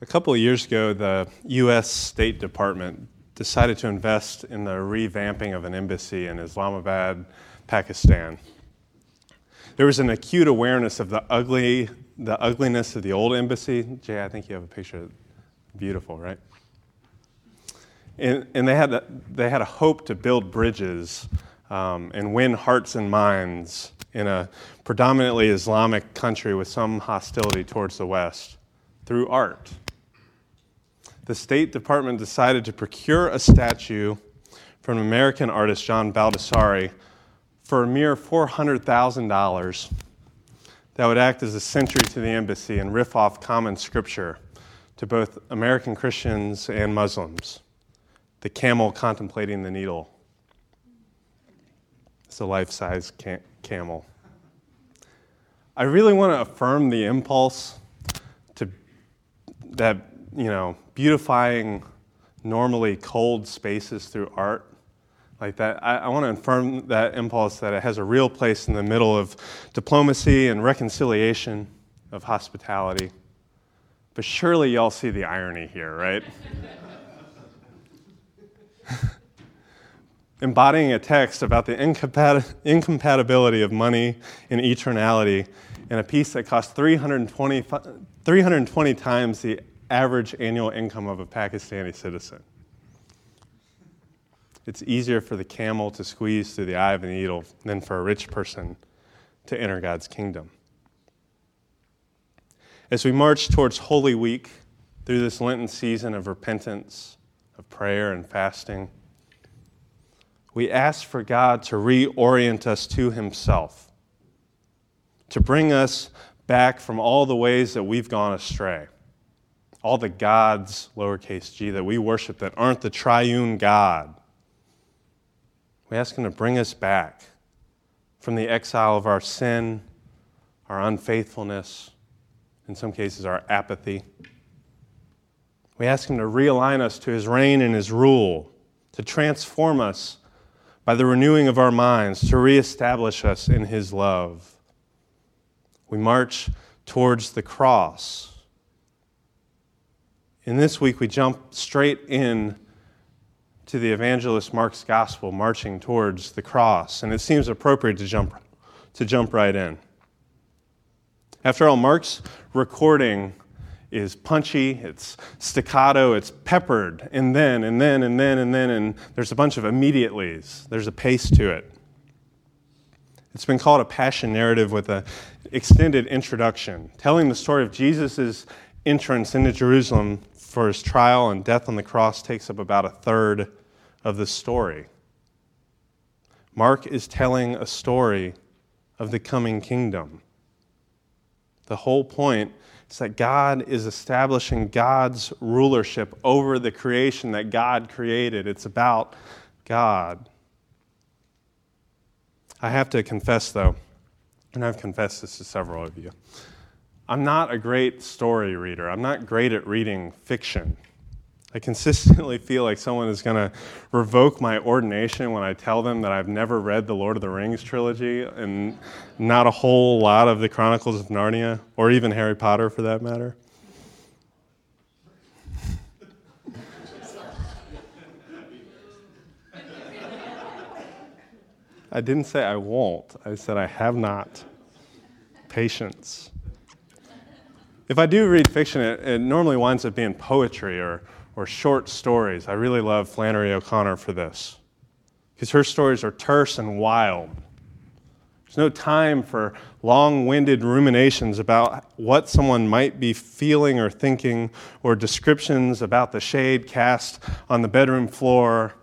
A couple of years ago, the U.S. State Department decided to invest in the revamping of an embassy in Islamabad, Pakistan. There was an acute awareness of the ugly, the ugliness of the old embassy. Jay, I think you have a picture. Beautiful, right? And, and they, had a, they had a hope to build bridges um, and win hearts and minds in a predominantly Islamic country with some hostility towards the West through art the State Department decided to procure a statue from American artist John Baldessari for a mere $400,000 that would act as a sentry to the embassy and riff off common scripture to both American Christians and Muslims. The camel contemplating the needle. It's a life size cam- camel. I really want to affirm the impulse to that you know, beautifying normally cold spaces through art like that. I, I want to affirm that impulse that it has a real place in the middle of diplomacy and reconciliation, of hospitality. But surely y'all see the irony here, right? Embodying a text about the incompat- incompatibility of money and eternality in a piece that costs 320, 320 times the average annual income of a Pakistani citizen. It's easier for the camel to squeeze through the eye of the needle than for a rich person to enter God's kingdom. As we march towards Holy Week through this Lenten season of repentance, of prayer, and fasting, we ask for God to reorient us to Himself, to bring us back from all the ways that we've gone astray all the gods, lowercase g, that we worship that aren't the triune God. We ask Him to bring us back from the exile of our sin, our unfaithfulness, in some cases, our apathy. We ask Him to realign us to His reign and His rule, to transform us by the renewing of our minds, to reestablish us in His love. We march towards the cross and this week we jump straight in to the evangelist Mark's gospel, marching towards the cross, and it seems appropriate to jump, to jump right in. After all, Mark's recording is punchy, it's staccato, it's peppered, and then, and then, and then, and then, and there's a bunch of immediatelys. There's a pace to it. It's been called a passion narrative with an extended introduction, telling the story of Jesus' entrance into Jerusalem for his trial and death on the cross takes up about a third of the story. Mark is telling a story of the coming kingdom. The whole point is that God is establishing God's rulership over the creation that God created. It's about God. I have to confess, though, and I've confessed this to several of you. I'm not a great story reader. I'm not great at reading fiction. I consistently feel like someone is going to revoke my ordination when I tell them that I've never read the Lord of the Rings trilogy and not a whole lot of the Chronicles of Narnia, or even Harry Potter for that matter. I didn't say I won't, I said I have not. Patience. If I do read fiction, it, it normally winds up being poetry or, or short stories. I really love Flannery O'Connor for this because her stories are terse and wild. There's no time for long winded ruminations about what someone might be feeling or thinking, or descriptions about the shade cast on the bedroom floor.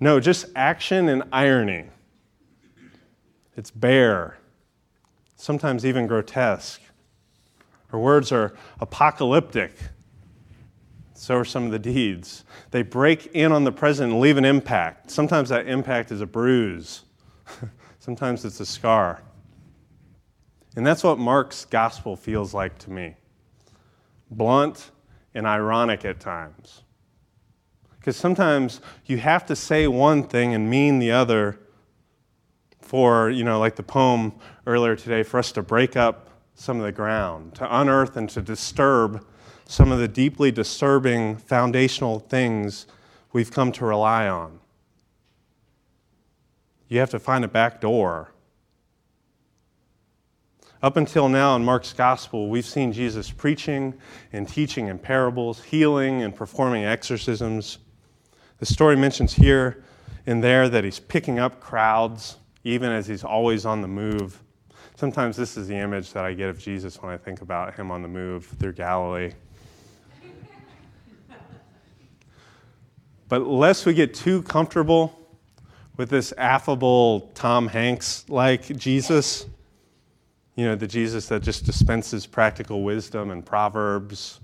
No, just action and irony. It's bare, sometimes even grotesque. Her words are apocalyptic. So are some of the deeds. They break in on the present and leave an impact. Sometimes that impact is a bruise, sometimes it's a scar. And that's what Mark's gospel feels like to me blunt and ironic at times. Because sometimes you have to say one thing and mean the other for, you know, like the poem earlier today, for us to break up some of the ground, to unearth and to disturb some of the deeply disturbing foundational things we've come to rely on. You have to find a back door. Up until now in Mark's gospel, we've seen Jesus preaching and teaching in parables, healing and performing exorcisms. The story mentions here and there that he's picking up crowds, even as he's always on the move. Sometimes this is the image that I get of Jesus when I think about him on the move through Galilee. but lest we get too comfortable with this affable Tom Hanks like Jesus, you know, the Jesus that just dispenses practical wisdom and proverbs,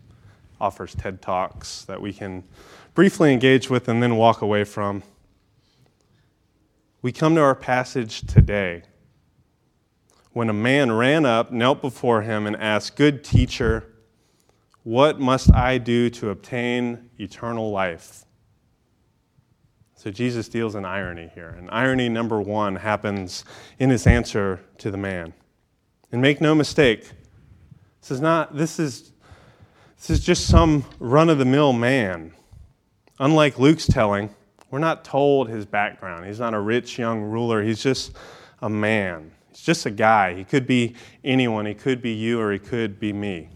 offers TED Talks that we can briefly engage with and then walk away from. We come to our passage today when a man ran up, knelt before him, and asked, Good teacher, what must I do to obtain eternal life? So Jesus deals in irony here. And irony number one happens in his answer to the man. And make no mistake, this is not, this is, this is just some run of the mill man. Unlike Luke's telling, we're not told his background. He's not a rich young ruler, he's just a man. He's just a guy. He could be anyone, he could be you, or he could be me.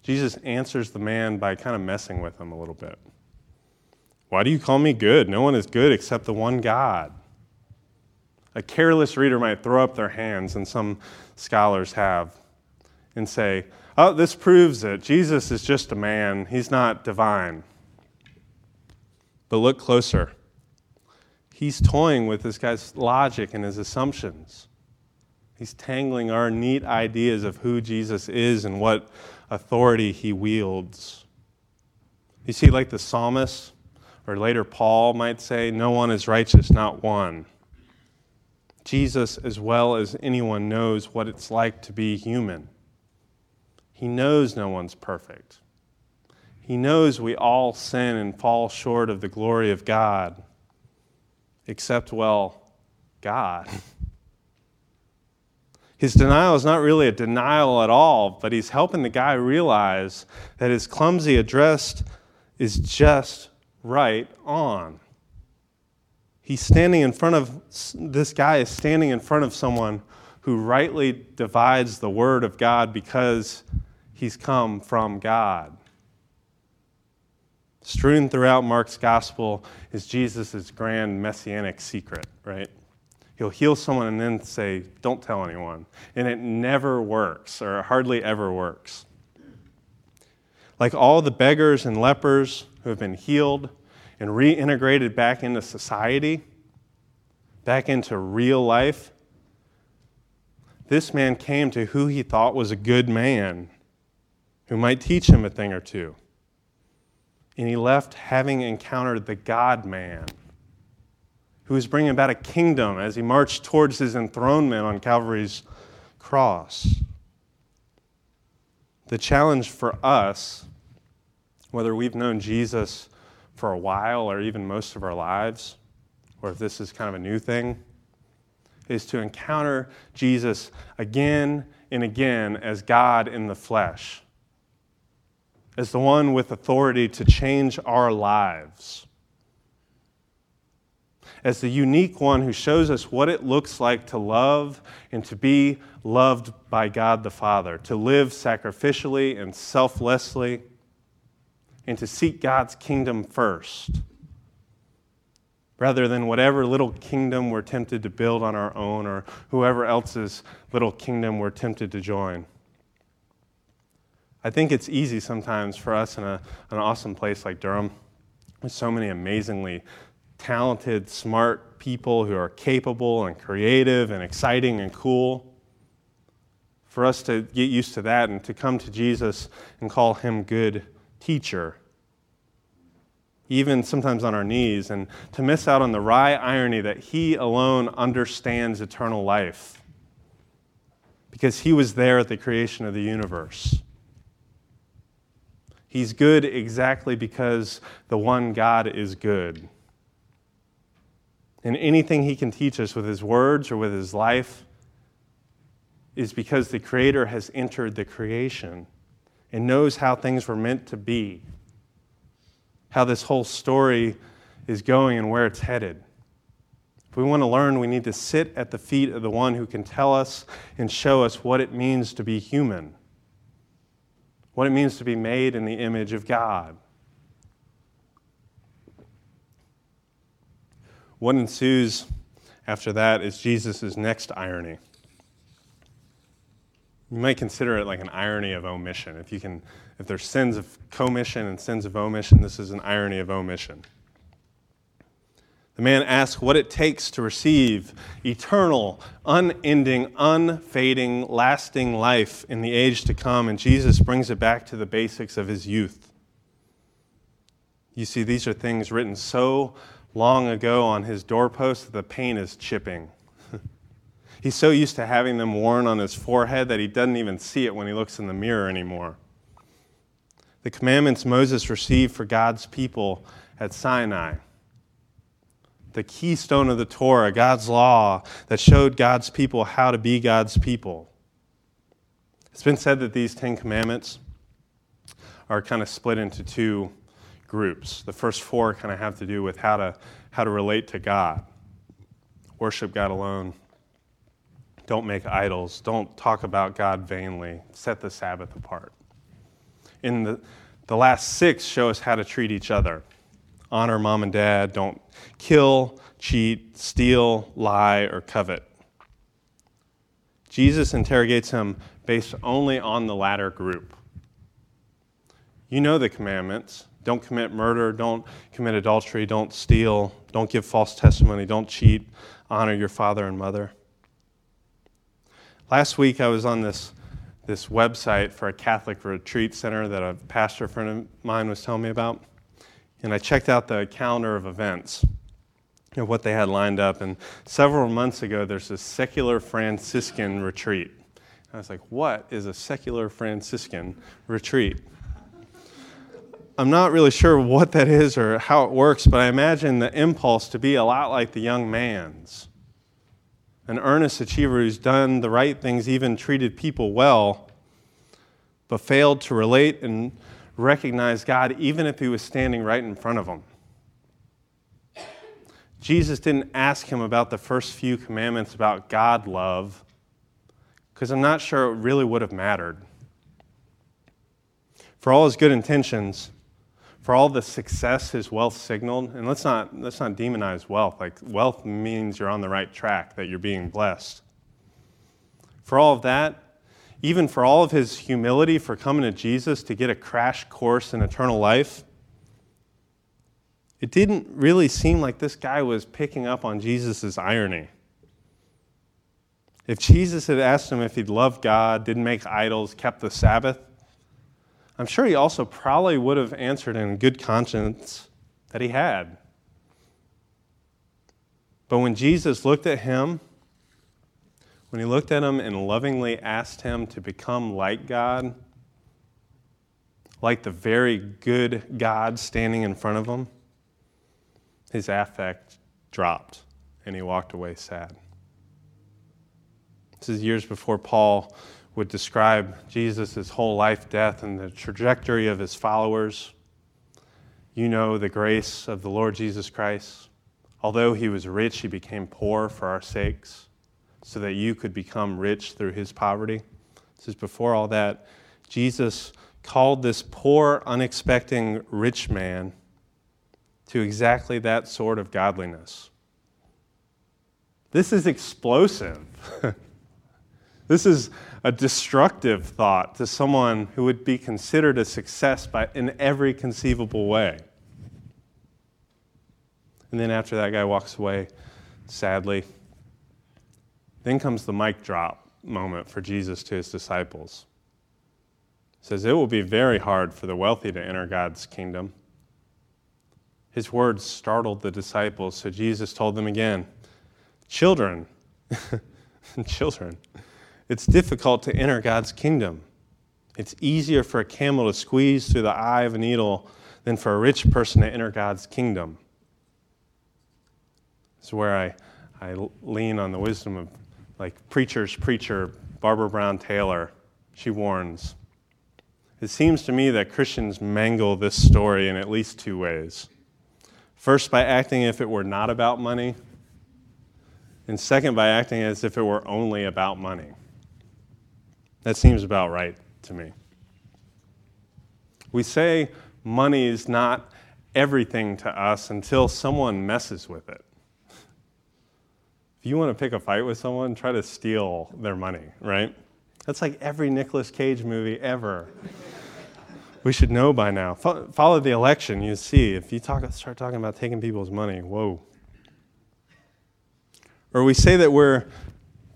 Jesus answers the man by kind of messing with him a little bit. Why do you call me good? No one is good except the one God. A careless reader might throw up their hands, and some scholars have, and say, Oh, this proves it. Jesus is just a man, he's not divine. But look closer. He's toying with this guy's logic and his assumptions. He's tangling our neat ideas of who Jesus is and what authority he wields. You see, like the psalmist, or later Paul might say, No one is righteous, not one. Jesus, as well as anyone, knows what it's like to be human. He knows no one's perfect. He knows we all sin and fall short of the glory of God, except, well, God. His denial is not really a denial at all, but he's helping the guy realize that his clumsy address is just right on. He's standing in front of, this guy is standing in front of someone who rightly divides the word of God because he's come from God. Strewn throughout Mark's gospel is Jesus' grand messianic secret, right? He'll heal someone and then say, Don't tell anyone. And it never works, or hardly ever works. Like all the beggars and lepers who have been healed and reintegrated back into society, back into real life, this man came to who he thought was a good man who might teach him a thing or two. And he left having encountered the God man who was bringing about a kingdom as he marched towards his enthronement on Calvary's cross. The challenge for us, whether we've known Jesus for a while or even most of our lives, or if this is kind of a new thing, is to encounter Jesus again and again as God in the flesh as the one with authority to change our lives, as the unique one who shows us what it looks like to love and to be loved by God the Father, to live sacrificially and selflessly, and to seek God's kingdom first, rather than whatever little kingdom we're tempted to build on our own or whoever else's little kingdom we're tempted to join. I think it's easy sometimes for us in a, an awesome place like Durham, with so many amazingly talented, smart people who are capable and creative and exciting and cool, for us to get used to that and to come to Jesus and call him good teacher. Even sometimes on our knees, and to miss out on the wry irony that he alone understands eternal life because he was there at the creation of the universe. He's good exactly because the one God is good. And anything he can teach us with his words or with his life is because the Creator has entered the creation and knows how things were meant to be, how this whole story is going and where it's headed. If we want to learn, we need to sit at the feet of the one who can tell us and show us what it means to be human, what it means to be made in the image of God. What ensues after that is Jesus' next irony. You might consider it like an irony of omission. If you can, if there's sins of commission and sins of omission, this is an irony of omission. The man asks what it takes to receive eternal, unending, unfading, lasting life in the age to come, and Jesus brings it back to the basics of his youth. You see, these are things written so long ago on his doorpost that the paint is chipping. He's so used to having them worn on his forehead that he doesn't even see it when he looks in the mirror anymore. The commandments Moses received for God's people at Sinai the keystone of the Torah, God's law that showed God's people how to be God's people. It's been said that these Ten Commandments are kind of split into two groups. The first four kind of have to do with how to, how to relate to God, worship God alone, don't make idols, don't talk about God vainly, set the Sabbath apart. In the, the last six show us how to treat each other honor mom and dad, don't kill, cheat, steal, lie, or covet. Jesus interrogates him based only on the latter group. You know the commandments don't commit murder, don't commit adultery, don't steal, don't give false testimony, don't cheat, honor your father and mother. Last week I was on this, this website for a Catholic retreat center that a pastor friend of mine was telling me about and I checked out the calendar of events and what they had lined up. And several months ago, there's a secular Franciscan retreat. I was like, what is a secular Franciscan retreat? I'm not really sure what that is or how it works, but I imagine the impulse to be a lot like the young man's. An earnest achiever who's done the right things, even treated people well, but failed to relate and recognize God even if he was standing right in front of him. Jesus didn't ask him about the first few commandments about God love because I'm not sure it really would have mattered. For all his good intentions, for all the success his wealth signaled, and let's not, let's not demonize wealth. Like, wealth means you're on the right track, that you're being blessed. For all of that, even for all of his humility for coming to Jesus to get a crash course in eternal life, it didn't really seem like this guy was picking up on Jesus' irony. If Jesus had asked him if he'd loved God, didn't make idols, kept the Sabbath, I'm sure he also probably would have answered in good conscience that he had. But when Jesus looked at him, when he looked at him and lovingly asked him to become like God, like the very good God standing in front of him, his affect dropped and he walked away sad. This is years before Paul would describe Jesus' whole life, death, and the trajectory of his followers. You know the grace of the Lord Jesus Christ. Although he was rich, he became poor for our sakes so that you could become rich through his poverty. This is before all that. Jesus called this poor, unexpecting rich man to exactly that sort of godliness. This is explosive. this is a destructive thought to someone who would be considered a success by, in every conceivable way. And then after that guy walks away, sadly, then comes the mic drop moment for Jesus to his disciples. He says, It will be very hard for the wealthy to enter God's kingdom. His words startled the disciples, so Jesus told them again, Children, children, it's difficult to enter God's kingdom. It's easier for a camel to squeeze through the eye of a needle than for a rich person to enter God's kingdom. Is where I, I lean on the wisdom of like preacher's preacher, Barbara Brown Taylor, she warns It seems to me that Christians mangle this story in at least two ways. First, by acting if it were not about money, and second, by acting as if it were only about money. That seems about right to me. We say money is not everything to us until someone messes with it. If you want to pick a fight with someone, try to steal their money, right? That's like every Nicolas Cage movie ever. we should know by now. follow the election, you see. If you talk, start talking about taking people's money, whoa. Or we say that we're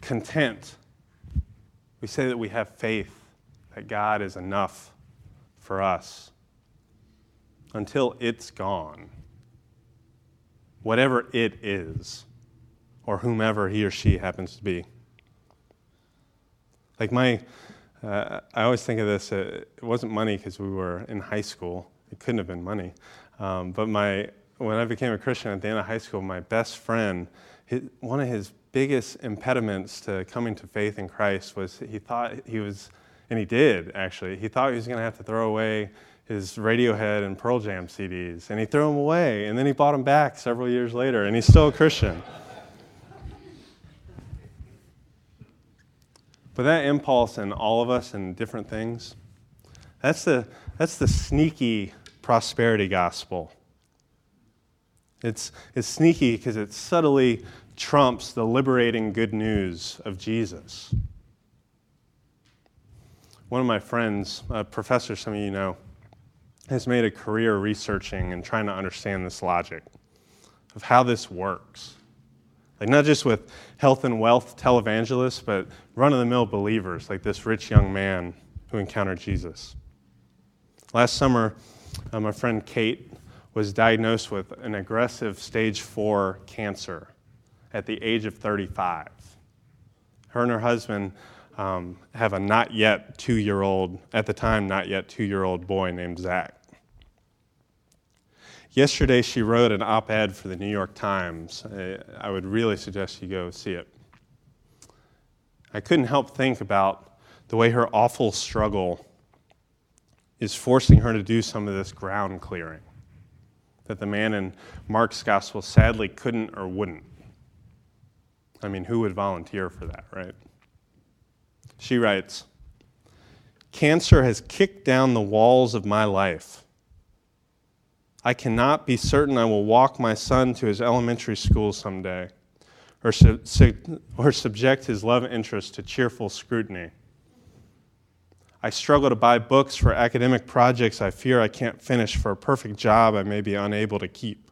content. We say that we have faith, that God is enough for us until it's gone. Whatever it is, or whomever he or she happens to be. Like my, uh, I always think of this. Uh, it wasn't money because we were in high school. It couldn't have been money. Um, but my, when I became a Christian at the end of high school, my best friend, his, one of his biggest impediments to coming to faith in Christ was he thought he was, and he did actually. He thought he was going to have to throw away his Radiohead and Pearl Jam CDs, and he threw them away, and then he bought them back several years later, and he's still a Christian. But that impulse in all of us and different things, that's the, that's the sneaky prosperity gospel. It's, it's sneaky because it subtly trumps the liberating good news of Jesus. One of my friends, a professor, some of you know, has made a career researching and trying to understand this logic of how this works. Like, not just with health and wealth televangelists, but run of the mill believers, like this rich young man who encountered Jesus. Last summer, uh, my friend Kate was diagnosed with an aggressive stage four cancer at the age of 35. Her and her husband um, have a not yet two year old, at the time, not yet two year old boy named Zach. Yesterday, she wrote an op ed for the New York Times. I would really suggest you go see it. I couldn't help think about the way her awful struggle is forcing her to do some of this ground clearing that the man in Mark's gospel sadly couldn't or wouldn't. I mean, who would volunteer for that, right? She writes Cancer has kicked down the walls of my life I cannot be certain I will walk my son to his elementary school someday or, su- or subject his love interest to cheerful scrutiny. I struggle to buy books for academic projects I fear I can't finish for a perfect job I may be unable to keep.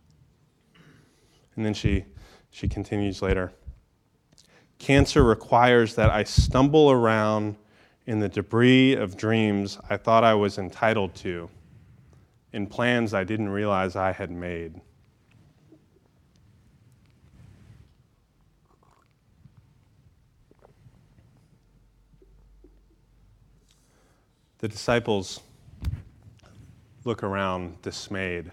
And then she, she continues later Cancer requires that I stumble around in the debris of dreams I thought I was entitled to in plans I didn't realize I had made. The disciples look around dismayed,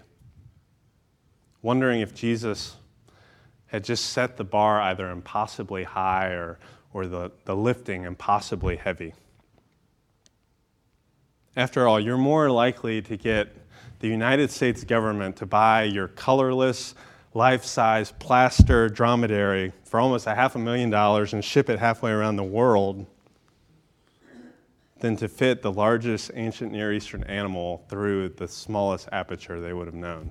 wondering if Jesus had just set the bar either impossibly high or, or the, the lifting impossibly heavy. After all, you're more likely to get the United States government to buy your colorless, life size plaster dromedary for almost a half a million dollars and ship it halfway around the world than to fit the largest ancient Near Eastern animal through the smallest aperture they would have known.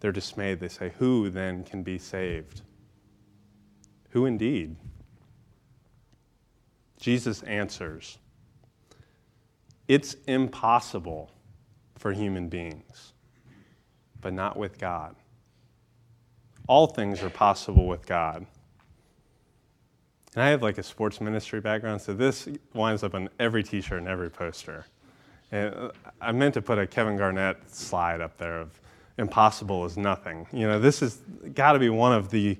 They're dismayed. They say, Who then can be saved? Who indeed? Jesus answers, It's impossible for human beings, but not with God. All things are possible with God. And I have like a sports ministry background, so this winds up on every t shirt and every poster. And uh, I meant to put a Kevin Garnett slide up there of impossible is nothing. You know, this has got to be one of the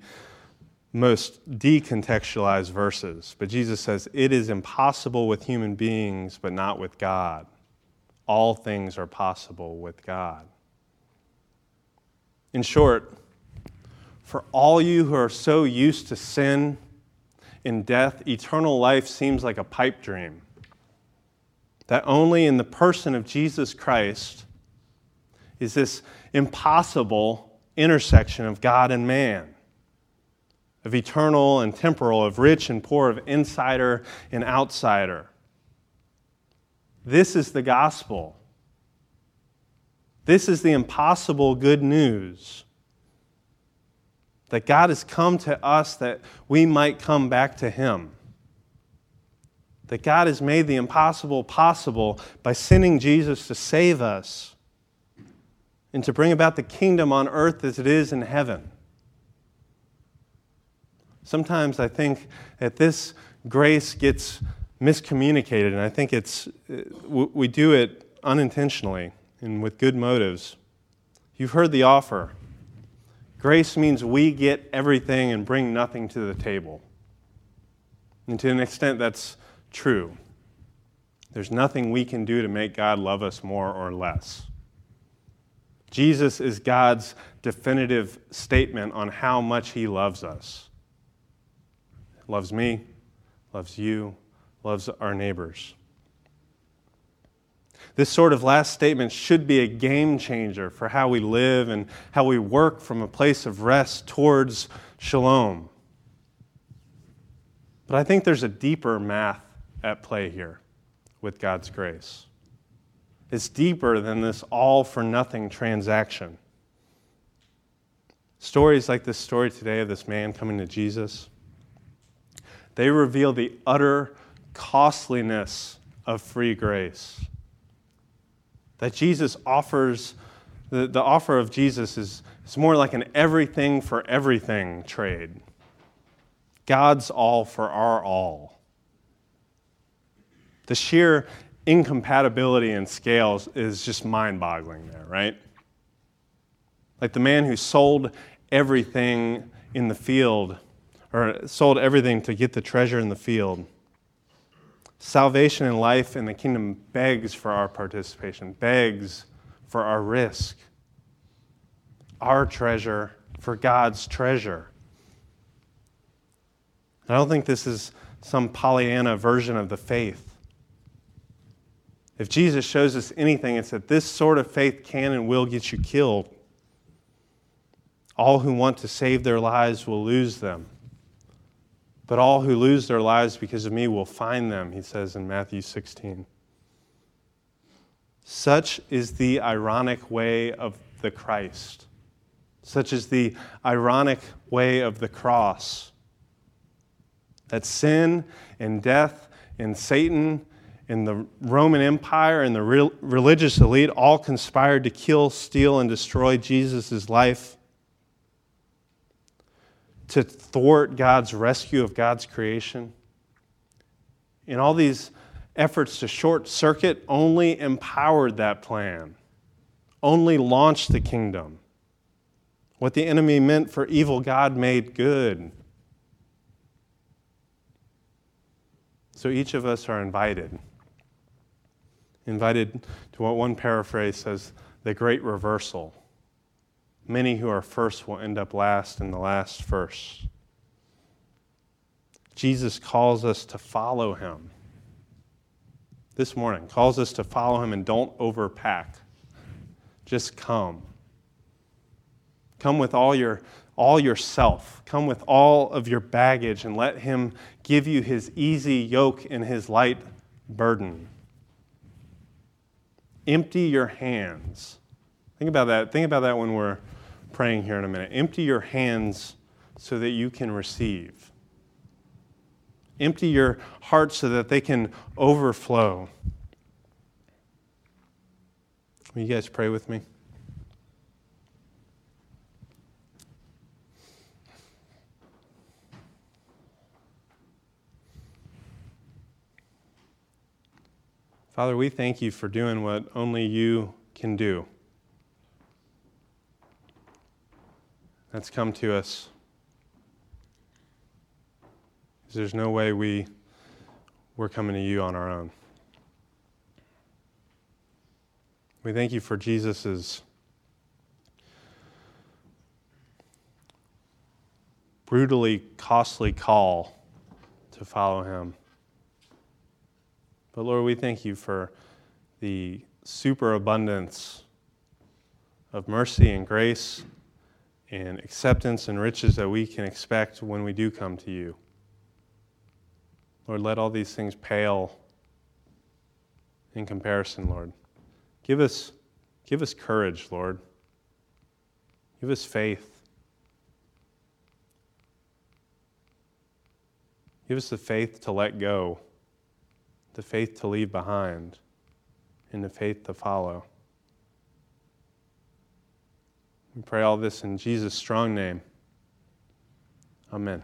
most decontextualized verses. But Jesus says, It is impossible with human beings, but not with God all things are possible with God. In short, for all you who are so used to sin and death, eternal life seems like a pipe dream. That only in the person of Jesus Christ is this impossible intersection of God and man, of eternal and temporal, of rich and poor, of insider and outsider. This is the gospel. This is the impossible good news that God has come to us that we might come back to Him. That God has made the impossible possible by sending Jesus to save us and to bring about the kingdom on earth as it is in heaven. Sometimes I think that this grace gets miscommunicated, and I think it's, uh, we do it unintentionally and with good motives. You've heard the offer. Grace means we get everything and bring nothing to the table. And to an extent, that's true. There's nothing we can do to make God love us more or less. Jesus is God's definitive statement on how much He loves us. Loves me, loves you, loves our neighbors. This sort of last statement should be a game changer for how we live and how we work from a place of rest towards shalom. But I think there's a deeper math at play here with God's grace. It's deeper than this all for nothing transaction. Stories like this story today of this man coming to Jesus, they reveal the utter costliness of free grace that Jesus offers, the, the offer of Jesus is, is more like an everything for everything trade. God's all for our all. The sheer incompatibility in scales is just mind boggling there, right? Like the man who sold everything in the field, or sold everything to get the treasure in the field Salvation and life in the kingdom begs for our participation, begs for our risk. Our treasure for God's treasure. I don't think this is some Pollyanna version of the faith. If Jesus shows us anything, it's that this sort of faith can and will get you killed. All who want to save their lives will lose them. But all who lose their lives because of me will find them, he says in Matthew 16. Such is the ironic way of the Christ. Such is the ironic way of the cross. That sin and death and Satan and the Roman Empire and the religious elite all conspired to kill, steal, and destroy Jesus' life to thwart God's rescue of God's creation. And all these efforts to short circuit only empowered that plan, only launched the kingdom. What the enemy meant for evil, God made good. So each of us are invited. Invited to what one paraphrase says the great reversal. Many who are first will end up last, and the last first. Jesus calls us to follow him. This morning, calls us to follow him and don't overpack. Just come. Come with all your all yourself. Come with all of your baggage and let him give you his easy yoke and his light burden. Empty your hands. Think about that. Think about that when we're praying here in a minute. Empty your hands so that you can receive. Empty your heart so that they can overflow. Will you guys pray with me? Father, we thank you for doing what only you can do. That's come to us. There's no way we, we're coming to you on our own. We thank you for Jesus' brutally costly call to follow him. But Lord, we thank you for the superabundance of mercy and grace and acceptance and riches that we can expect when we do come to you. Lord, let all these things pale in comparison, Lord. Give us, give us courage, Lord. Give us faith. Give us the faith to let go, the faith to leave behind, and the faith to follow. We pray all this in Jesus' strong name. Amen.